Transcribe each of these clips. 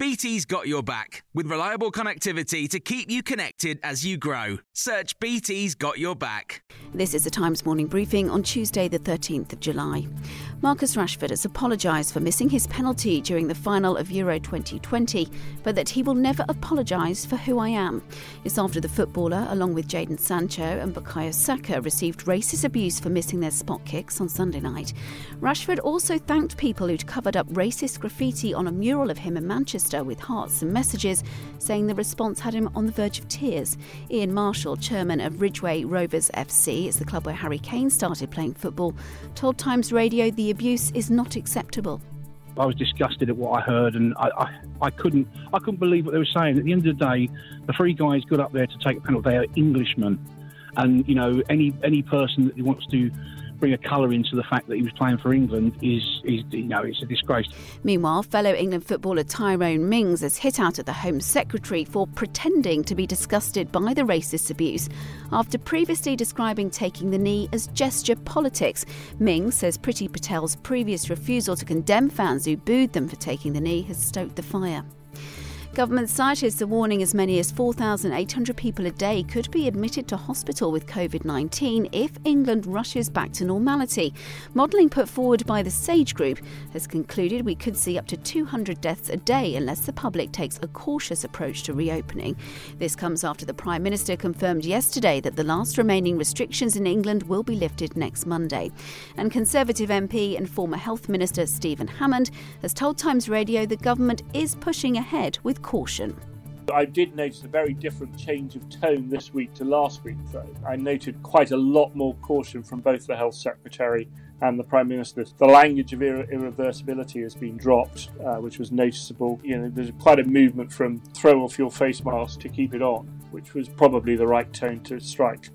BT's got your back with reliable connectivity to keep you connected as you grow. Search BT's got your back. This is the Times morning briefing on Tuesday, the 13th of July. Marcus Rashford has apologised for missing his penalty during the final of Euro 2020, but that he will never apologise for who I am. It's after the footballer, along with Jadon Sancho and Bukayo Saka, received racist abuse for missing their spot kicks on Sunday night. Rashford also thanked people who'd covered up racist graffiti on a mural of him in Manchester with hearts and messages, saying the response had him on the verge of tears. Ian Marshall, chairman of Ridgeway Rovers FC, it's the club where Harry Kane started playing football, told Times Radio the abuse is not acceptable. I was disgusted at what I heard, and I, I, I, couldn't I couldn't believe what they were saying. At the end of the day, the three guys got up there to take a penalty. They are Englishmen, and you know any any person that wants to bring a colour into the fact that he was playing for England is, is you know, it's a disgrace. Meanwhile, fellow England footballer Tyrone Mings has hit out at the Home Secretary for pretending to be disgusted by the racist abuse after previously describing taking the knee as gesture politics. Mings says Priti Patel's previous refusal to condemn fans who booed them for taking the knee has stoked the fire. Government scientists are warning as many as 4,800 people a day could be admitted to hospital with COVID 19 if England rushes back to normality. Modelling put forward by the SAGE Group has concluded we could see up to 200 deaths a day unless the public takes a cautious approach to reopening. This comes after the Prime Minister confirmed yesterday that the last remaining restrictions in England will be lifted next Monday. And Conservative MP and former Health Minister Stephen Hammond has told Times Radio the government is pushing ahead with caution. I did notice a very different change of tone this week to last week. Though. I noted quite a lot more caution from both the Health Secretary and the Prime Minister. The language of irre- irreversibility has been dropped, uh, which was noticeable. You know, there's quite a movement from throw off your face mask to keep it on, which was probably the right tone to strike.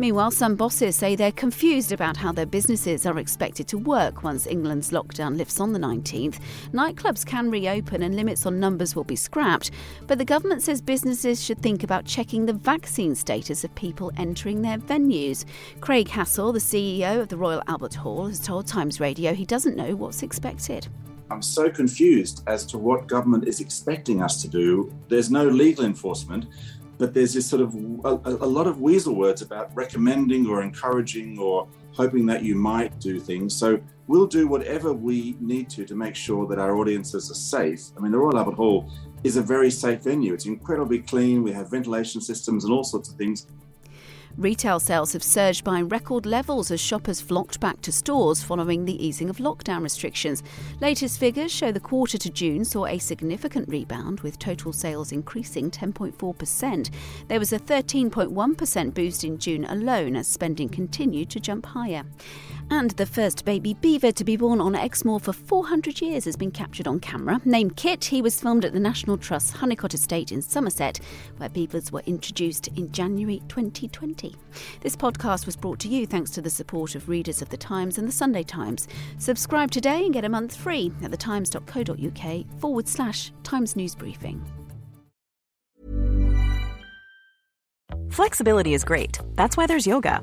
Meanwhile, some bosses say they're confused about how their businesses are expected to work once England's lockdown lifts on the 19th. Nightclubs can reopen and limits on numbers will be scrapped, but the government says businesses should think about checking the vaccine status of people entering their venues. Craig Hassall, the CEO of the Royal Albert Hall, has told Times Radio he doesn't know what's expected. I'm so confused as to what government is expecting us to do. There's no legal enforcement but there's this sort of a, a, lot of weasel words about recommending or encouraging or hoping that you might do things. So we'll do whatever we need to to make sure that our audiences are safe. I mean, the Royal Albert Hall is a very safe venue. It's incredibly clean. We have ventilation systems and all sorts of things. Retail sales have surged by record levels as shoppers flocked back to stores following the easing of lockdown restrictions. Latest figures show the quarter to June saw a significant rebound, with total sales increasing 10.4%. There was a 13.1% boost in June alone as spending continued to jump higher. And the first baby beaver to be born on Exmoor for 400 years has been captured on camera. Named Kit, he was filmed at the National Trust's Holnicote Estate in Somerset, where beavers were introduced in January 2020. This podcast was brought to you thanks to the support of readers of The Times and The Sunday Times. Subscribe today and get a month free at thetimes.co.uk forward slash Times News Briefing. Flexibility is great. That's why there's yoga.